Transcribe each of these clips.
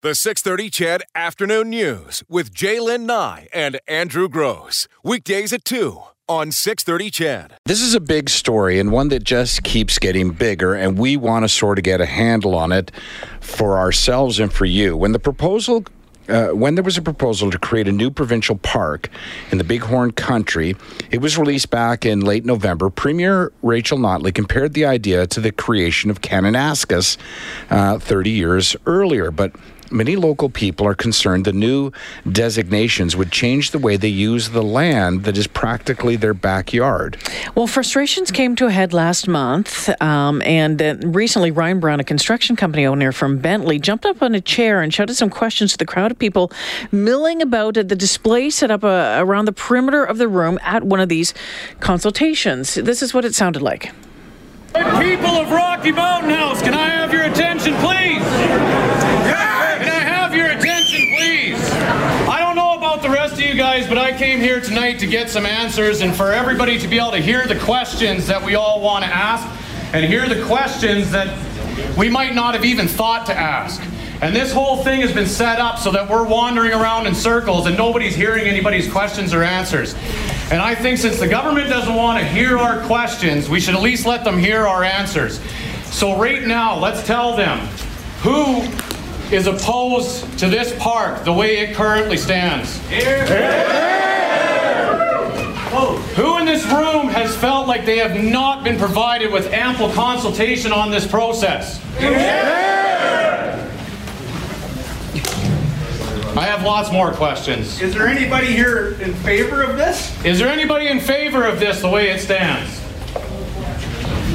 The 630 CHED Afternoon News with Jaylen Nye and Andrew Gross. Weekdays at 2 on 630 CHED. This is a big story and one that just keeps getting bigger, and we want to sort of get a handle on it for ourselves and for you. When the proposal uh, when there was a proposal to create a new provincial park in the Bighorn country, it was released back in late November. Premier Rachel Notley compared the idea to the creation of Kananaskis uh, 30 years earlier. But many local people are concerned the new designations would change the way they use the land that is practically their backyard. Well, frustrations came to a head last month, um, and uh, recently Ryan Brown, a construction company owner from Bentley, jumped up on a chair and shouted some questions to the crowd of people milling about at the display set up uh, around the perimeter of the room at one of these consultations. This is what it sounded like. People of Rocky Mountain House, can I have your attention, please? Can I have your attention, please? I don't know about the rest of you guys, but I came here tonight to get some answers and for everybody to be able to hear the questions that we all want to ask and hear the questions that we might not have even thought to ask. And this whole thing has been set up so that we're wandering around in circles and nobody's hearing anybody's questions or answers. And I think since the government doesn't want to hear our questions, we should at least let them hear our answers. So right now, let's tell them who is opposed to this park the way it currently stands. Who in this room has felt like they have not been provided with ample consultation on this process? I have lots more questions. Is there anybody here in favor of this? Is there anybody in favor of this the way it stands?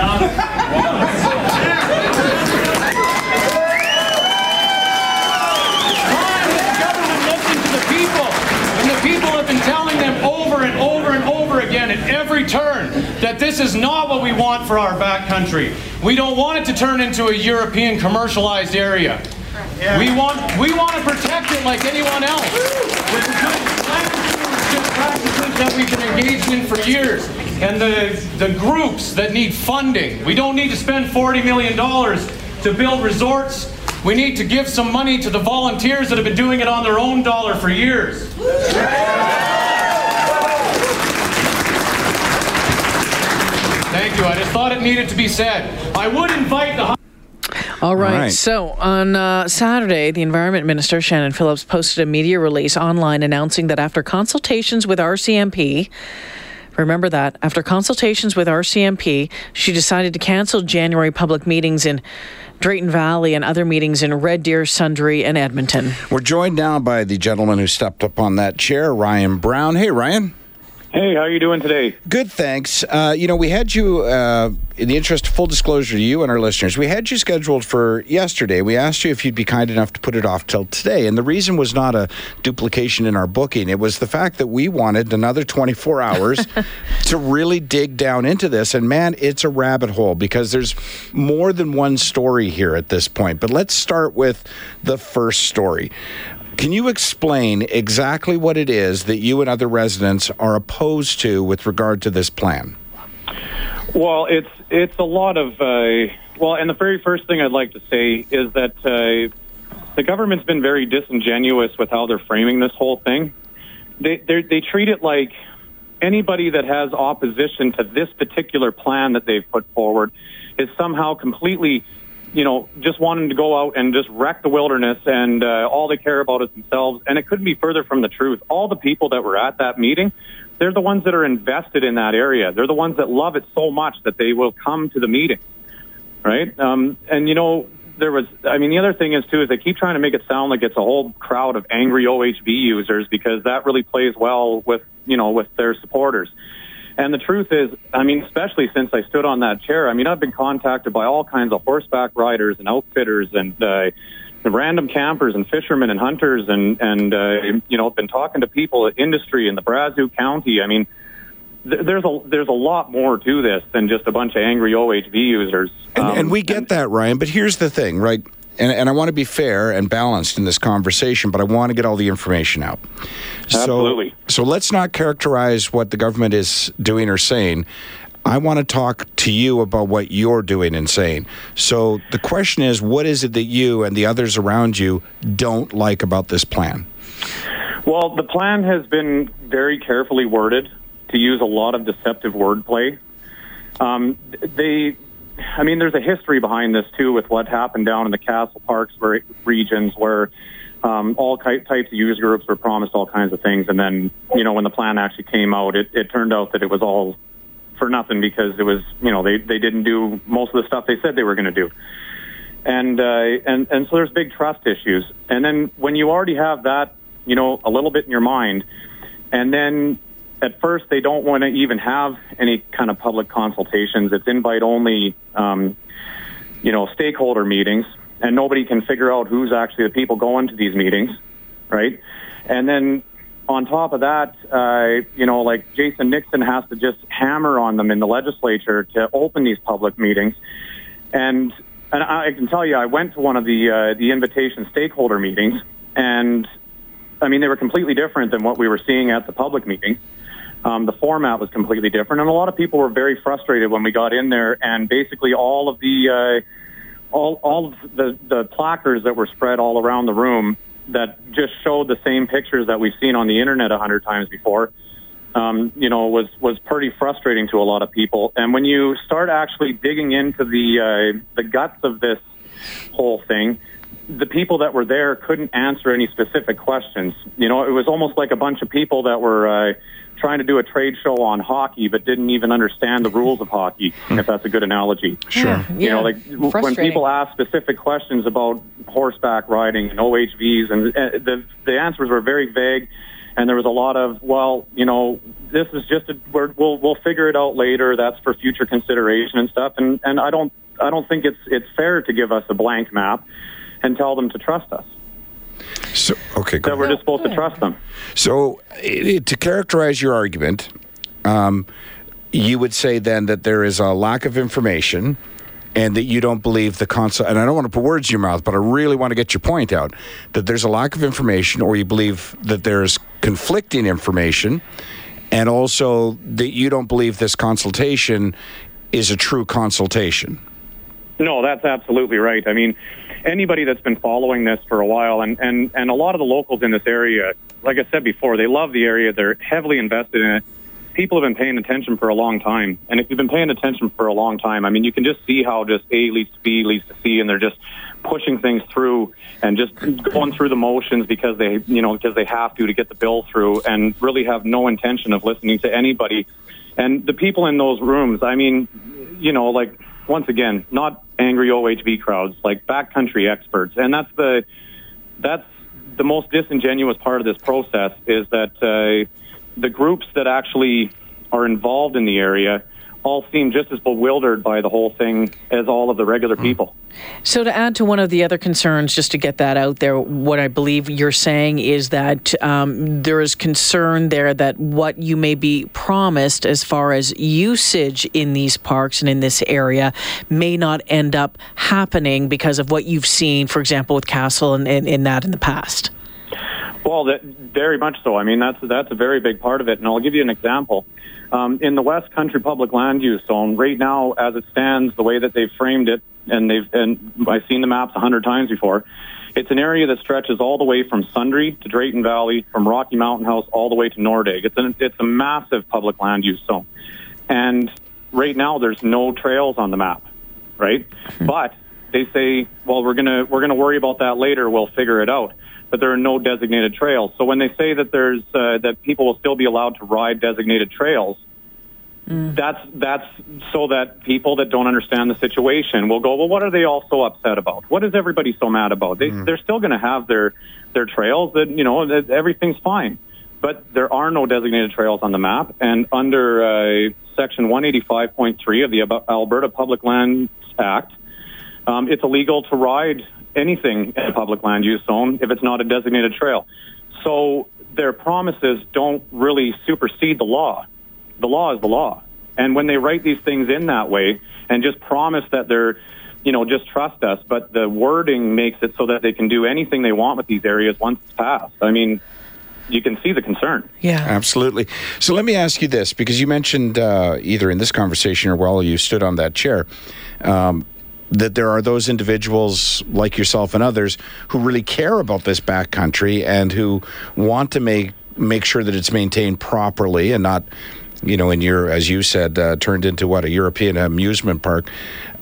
Why does the government listen to the people? And the people have been telling them over and over and over again at every turn that this is not what we want for our backcountry. We don't want it to turn into a European commercialized area. We want we want to protect it like anyone else with good practices that we've been engaged in for years. And the, the groups that need funding. We don't need to spend $40 million to build resorts. We need to give some money to the volunteers that have been doing it on their own dollar for years. Thank you. I just thought it needed to be said. I would invite the All right. right. So on uh, Saturday, the Environment Minister, Shannon Phillips, posted a media release online announcing that after consultations with RCMP, remember that, after consultations with RCMP, she decided to cancel January public meetings in Drayton Valley and other meetings in Red Deer, Sundre, and Edmonton. We're joined now by the gentleman who stepped up on that chair, Ryan Brown. Hey, Ryan. Hey, how are you doing today? Good, thanks. Uh, you know, we had you, uh, in the interest of full disclosure to you and our listeners, we had you scheduled for yesterday. We asked you if you'd be kind enough to put it off till today. And the reason was not a duplication in our booking, it was the fact that we wanted another 24 hours to really dig down into this. And man, it's a rabbit hole because there's more than one story here at this point. But let's start with the first story. Can you explain exactly what it is that you and other residents are opposed to with regard to this plan? Well, it's it's a lot of uh, well, and the very first thing I'd like to say is that uh, the government's been very disingenuous with how they're framing this whole thing. They they they treat it like anybody that has opposition to this particular plan that they've put forward is somehow completely you know, just wanting to go out and just wreck the wilderness and uh, all they care about is themselves. And it couldn't be further from the truth. All the people that were at that meeting, they're the ones that are invested in that area. They're the ones that love it so much that they will come to the meeting, right? Um, and, you know, there was, I mean, the other thing is, too, is they keep trying to make it sound like it's a whole crowd of angry OHV users because that really plays well with, you know, with their supporters. And the truth is, I mean, especially since I stood on that chair, I mean, I've been contacted by all kinds of horseback riders and outfitters and uh, random campers and fishermen and hunters and and uh, you know, I've been talking to people at industry in the Brazeau County. I mean, there's a there's a lot more to this than just a bunch of angry OHV users. And, Um, and we get that, Ryan. But here's the thing, right? And, and I want to be fair and balanced in this conversation, but I want to get all the information out. Absolutely. So, so let's not characterize what the government is doing or saying. I want to talk to you about what you're doing and saying. So the question is, what is it that you and the others around you don't like about this plan? Well, the plan has been very carefully worded to use a lot of deceptive wordplay. Um, they, I mean, there's a history behind this too with what happened down in the Castle Parks regions where um, all types of user groups were promised all kinds of things, and then you know when the plan actually came out, it, it turned out that it was all for nothing because it was you know they they didn't do most of the stuff they said they were going to do, and uh, and and so there's big trust issues, and then when you already have that you know a little bit in your mind, and then at first they don't want to even have any kind of public consultations. It's invite only, um, you know, stakeholder meetings, and nobody can figure out who's actually the people going to these meetings, right? And then on top of that, uh, you know, like Jason Nixon has to just hammer on them in the legislature to open these public meetings. And and I can tell you, I went to one of the uh, the invitation stakeholder meetings, and I mean, they were completely different than what we were seeing at the public meeting. Um, the format was completely different, and a lot of people were very frustrated when we got in there. And basically, all of the uh, all all of the the placards that were spread all around the room that just showed the same pictures that we've seen on the internet a hundred times before. Um, you know, was was pretty frustrating to a lot of people. And when you start actually digging into the uh, the guts of this whole thing, the people that were there couldn't answer any specific questions. You know, it was almost like a bunch of people that were. Uh, trying to do a trade show on hockey but didn't even understand the rules of hockey, if that's a good analogy. Sure. Yeah, You know, like when people ask specific questions about horseback riding and OHVs, and uh, the the answers were very vague, and there was a lot of, well, you know, this is just a, we're, we'll we'll figure it out later. That's for future consideration and stuff. And and I don't I don't think it's it's fair to give us a blank map and tell them to trust us. So, okay, That we're just supposed to trust them. So, i- to characterize your argument, um, you would say then that there is a lack of information and that you don't believe the concept. And I don't want to put words in your mouth, but I really want to get your point out that there's a lack of information, or you believe that there's conflicting information, and also that you don't believe this consultation is a true consultation. No, that's absolutely right. I mean, anybody that's been following this for a while, and, and, and a lot of the locals in this area, like I said before, they love the area. They're heavily invested in it. People have been paying attention for a long time. And if you've been paying attention for a long time, I mean, you can just see how just A leads to B leads to C, and they're just pushing things through and just going through the motions because they, you know, because they have to to get the bill through and really have no intention of listening to anybody. And the people in those rooms, I mean, you know, like once again, not angry OHV crowds, like backcountry experts, and that's the that's the most disingenuous part of this process is that uh, the groups that actually are involved in the area all seem just as bewildered by the whole thing as all of the regular people. So, to add to one of the other concerns, just to get that out there, what I believe you're saying is that um, there is concern there that what you may be promised as far as usage in these parks and in this area may not end up happening because of what you've seen, for example, with Castle and, and, and that in the past. Well, that, very much so. I mean, that's that's a very big part of it, and I'll give you an example. Um, in the West Country Public Land Use Zone, right now, as it stands, the way that they've framed it, and they've and I've seen the maps a hundred times before. It's an area that stretches all the way from Sundre to Drayton Valley, from Rocky Mountain House all the way to Nordegg. It's an, it's a massive public land use zone, and right now there's no trails on the map, right? But they say, well, we're gonna we're gonna worry about that later. We'll figure it out. But there are no designated trails. So when they say that there's uh, that people will still be allowed to ride designated trails, that's that's so that people that don't understand the situation will go, well, what are they all so upset about? What is everybody so mad about? They they're still going to have their their trails. That you know that everything's fine, but there are no designated trails on the map. And under uh, Section 185.3 of the Alberta Public Lands Act, um, it's illegal to ride anything in a public land use zone if it's not a designated trail. So their promises don't really supersede the law. The law is the law. And when they write these things in that way and just promise that they're, you know, just trust us, but the wording makes it so that they can do anything they want with these areas once it's passed. I mean, you can see the concern. Yeah. Absolutely. So let me ask you this, because you mentioned uh, either in this conversation or while you stood on that chair. Um, that there are those individuals like yourself and others who really care about this backcountry and who want to make make sure that it's maintained properly and not, you know, in your as you said, uh, turned into what a European amusement park.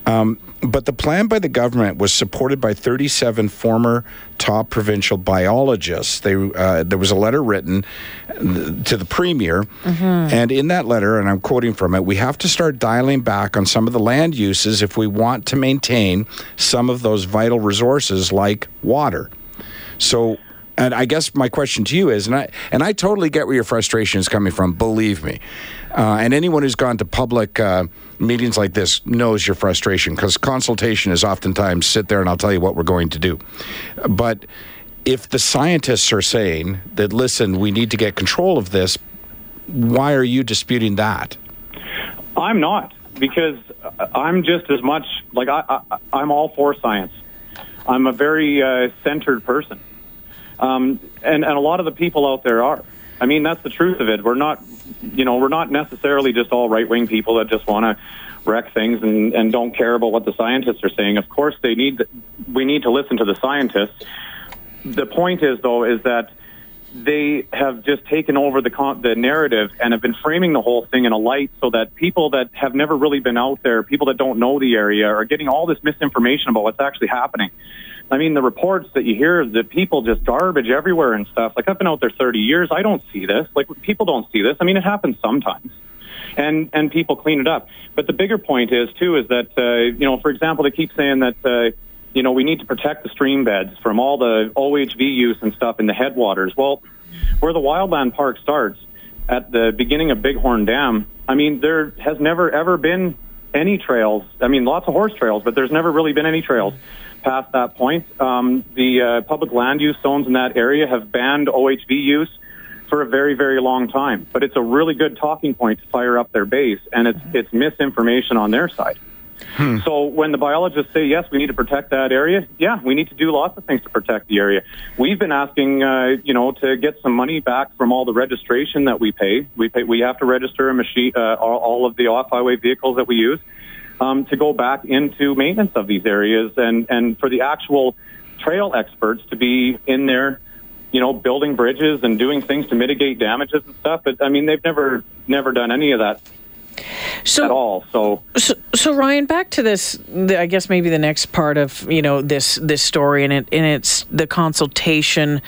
Um, but the plan by the government was supported by 37 former top provincial biologists. They, uh, there was a letter written to the premier, mm-hmm. and in that letter, and I'm quoting from it, we have to start dialing back on some of the land uses if we want to maintain some of those vital resources like water. So, and I guess my question to you is, and I and I totally get where your frustration is coming from. Believe me, uh, and anyone who's gone to public uh, meetings like this knows your frustration because consultation is oftentimes sit there and I'll tell you what we're going to do. But if the scientists are saying that, listen, we need to get control of this, why are you disputing that? I'm not because I'm just as much like I, I, am all for science. I'm a very uh, centered person, um, and and a lot of the people out there are. I mean, that's the truth of it. We're not, you know, we're not necessarily just all right wing people that just want to wreck things and, and don't care about what the scientists are saying. Of course, they need, we need to listen to the scientists. The point is, though, is that they have just taken over the con- the narrative and have been framing the whole thing in a light so that people that have never really been out there, people that don't know the area, are getting all this misinformation about what's actually happening. I mean, the reports that you hear the people just garbage everywhere and stuff. Like I've been out there 30 years. I don't see this. Like people don't see this. I mean, it happens sometimes. And, and people clean it up. But the bigger point is too, is that, uh, you know, for example, they keep saying that, uh, you know, we need to protect the stream beds from all the OHV use and stuff in the headwaters. Well, where the wildland park starts at the beginning of Bighorn Dam, I mean, there has never ever been any trails. I mean, lots of horse trails, but there's never really been any trails past that point. Um, the uh, public land use zones in that area have banned OHV use for a very, very long time. But it's a really good talking point to fire up their base, and it's it's misinformation on their side. Hmm. So when the biologists say yes, we need to protect that area, yeah, we need to do lots of things to protect the area. We've been asking, uh, you know, to get some money back from all the registration that we pay. We pay, we have to register a machine, uh, all, all of the off-highway vehicles that we use um, to go back into maintenance of these areas and, and for the actual trail experts to be in there, you know, building bridges and doing things to mitigate damages and stuff. But I mean, they've never never done any of that so, at all. So, so, so, Ryan, back to this. I guess maybe the next part of you know this this story, and it and it's the consultation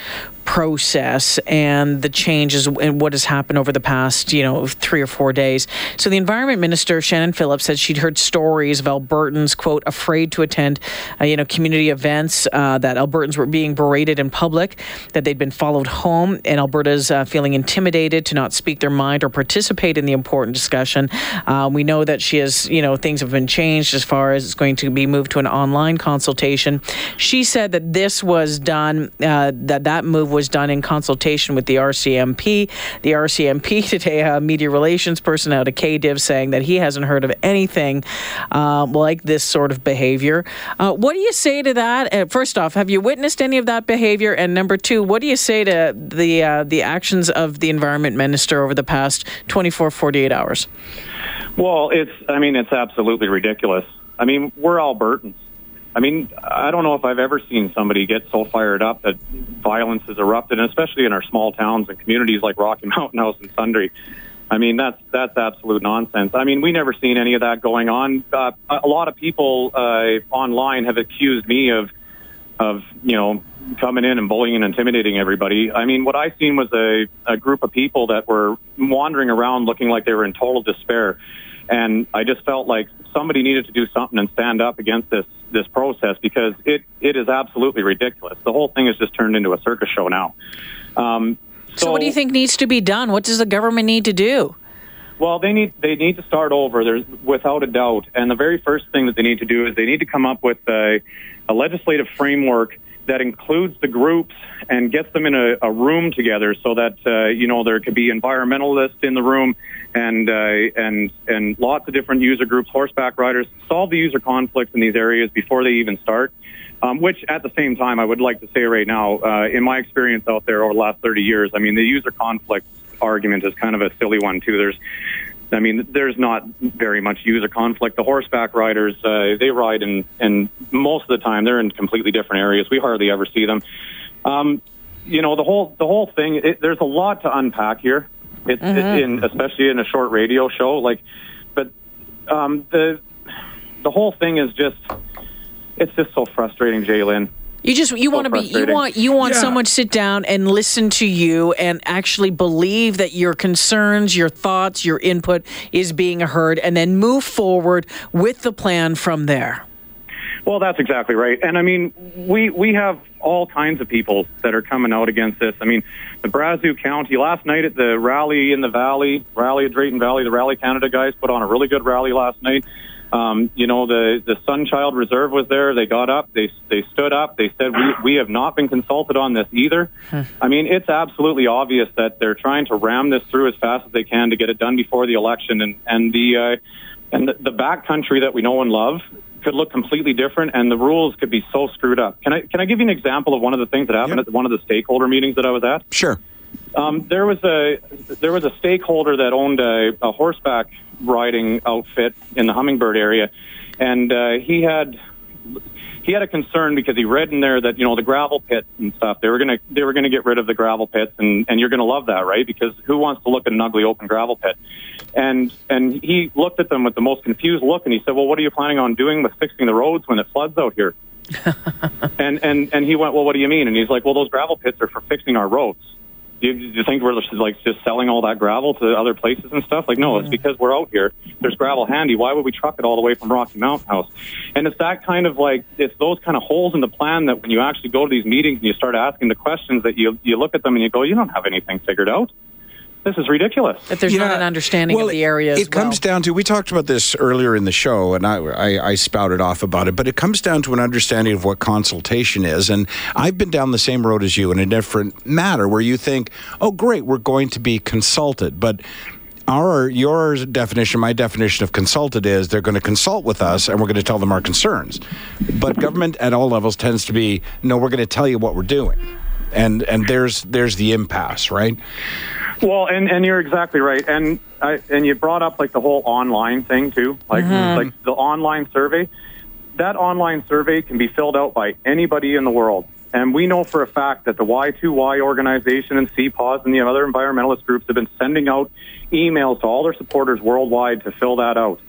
process and the changes and what has happened over the past, you know, three or four days. So the Environment Minister Shannon Phillips said she'd heard stories of Albertans quote afraid to attend, uh, you know, community events uh, that Albertans were being berated in public, that they'd been followed home, and Alberta's uh, feeling intimidated to not speak their mind or participate in the important discussion. Uh, we know that she has, you know, things have been changed as far as it's going to be moved to an online consultation. She said that this was done, uh, that that move was was done in consultation with the RCMP. The RCMP today, a media relations person out of KDIV, saying that he hasn't heard of anything uh, like this sort of behavior. Uh, what do you say to that? Uh, first off, have you witnessed any of that behavior? And number two, what do you say to the uh, the actions of the environment minister over the past 24, 48 hours? Well, it's I mean it's absolutely ridiculous. I mean, we're Albertans. I mean, I don't know if I've ever seen somebody get so fired up that violence has erupted, and especially in our small towns and communities like Rocky Mountain House and Sundre. I mean, that's that's absolute nonsense. I mean, we never seen any of that going on. Uh, a lot of people uh, online have accused me of of you know coming in and bullying and intimidating everybody. I mean, what I seen was a, a group of people that were wandering around looking like they were in total despair, and I just felt like somebody needed to do something and stand up against this this process because it it is absolutely ridiculous. The whole thing has just turned into a circus show now. Um, so, so, what do you think needs to be done? What does the government need to do? Well, they need they need to start over. There's without a doubt, and the very first thing that they need to do is they need to come up with a, a legislative framework that includes the groups and gets them in a, a room together so that uh, you know there could be environmentalists in the room and uh, and and lots of different user groups, horseback riders, solve the user conflicts in these areas before they even start. Um, which, at the same time, I would like to say right now, uh, in my experience out there over the last 30 years, I mean, the user conflict argument is kind of a silly one too. There's I mean, there's not very much user conflict. The horseback riders, uh, they ride in, and most of the time they're in completely different areas. We hardly ever see them. Um, you know, the whole the whole thing. It, there's a lot to unpack here. It, mm-hmm. it, in especially in a short radio show. Like, but um, the the whole thing is just it's just so frustrating, Jalen. You just you so want to be you want you want yeah. someone to sit down and listen to you and actually believe that your concerns, your thoughts, your input is being heard and then move forward with the plan from there. Well, that's exactly right. And I mean, we we have all kinds of people that are coming out against this. I mean, the Brazeau County last night at the rally in the Valley, rally at Drayton Valley, the Rally Canada guys put on a really good rally last night. Um, you know, the, the Sunchild Reserve was there. They got up. They, they stood up. They said, we, we have not been consulted on this either. Hmm. I mean, it's absolutely obvious that they're trying to ram this through as fast as they can to get it done before the election. And, and the, uh, and the, the back country that we know and love could look completely different and the rules could be so screwed up. Can I, can I give you an example of one of the things that happened yep. at one of the stakeholder meetings that I was at? Sure. Um, there was a there was a stakeholder that owned a, a horseback riding outfit in the Hummingbird area, and uh, he had he had a concern because he read in there that you know the gravel pits and stuff they were gonna they were gonna get rid of the gravel pits and and you're gonna love that right? Because who wants to look at an ugly open gravel pit? And and he looked at them with the most confused look and he said well what are you planning on doing with fixing the roads when it floods out here? And and and he went well what do you mean? And he's like well those gravel pits are for fixing our roads do you, do you think we're just, like just selling all that gravel to other places and stuff? Like, no, it's because we're out here. There's gravel handy. Why would we truck it all the way from Rocky Mountain House? And it's that kind of like it's those kind of holes in the plan that when you actually go to these meetings and you start asking the questions that you you look at them and you go, you don't have anything figured out this is ridiculous. If there's yeah. not an understanding well, of the area, it well. comes down to. We talked about this earlier in the show, and I, I, I, spouted off about it. But it comes down to an understanding of what consultation is. And I've been down the same road as you in a different matter, where you think, "Oh, great, we're going to be consulted," but our your definition, my definition of consulted is they're going to consult with us and we're going to tell them our concerns. But government at all levels tends to be no, we're going to tell you what we're doing, and and there's there's the impasse, right? Well, and and you're exactly right, and I, and you brought up like the whole online thing too, like mm-hmm. like the online survey. That online survey can be filled out by anybody in the world, and we know for a fact that the Y2Y organization and CPAWS and the other environmentalist groups have been sending out emails to all their supporters worldwide to fill that out.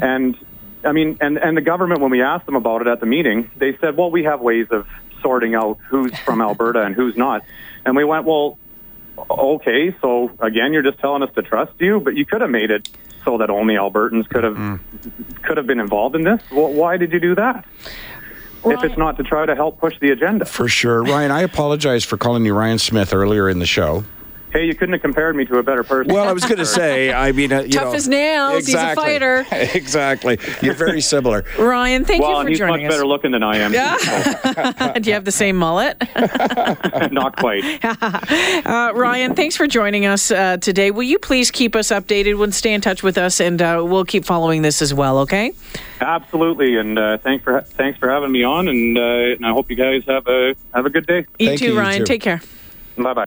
And I mean, and and the government, when we asked them about it at the meeting, they said, well, we have ways of sorting out who's from Alberta and who's not. And we went, well, okay, so again, you're just telling us to trust you, but you could have made it so that only Albertans could have mm. could have been involved in this. Well, why did you do that? If it's not to try to help push the agenda. For sure. Ryan, I apologize for calling you Ryan Smith earlier in the show. Hey, you couldn't have compared me to a better person. Well, I was going to say, I mean, uh, you tough know, as nails. Exactly, he's a fighter. exactly. You're very similar. Ryan, thank well, you for he's joining much better looking than I am. Yeah. Do you have the same mullet? Not quite. Uh, Ryan, thanks for joining us uh, today. Will you please keep us updated? We'll stay in touch with us, and uh, we'll keep following this as well. Okay. Absolutely, and uh, thanks for thanks for having me on, and, uh, and I hope you guys have a have a good day. You Thank too, you, Ryan. You too. Take care. Bye bye.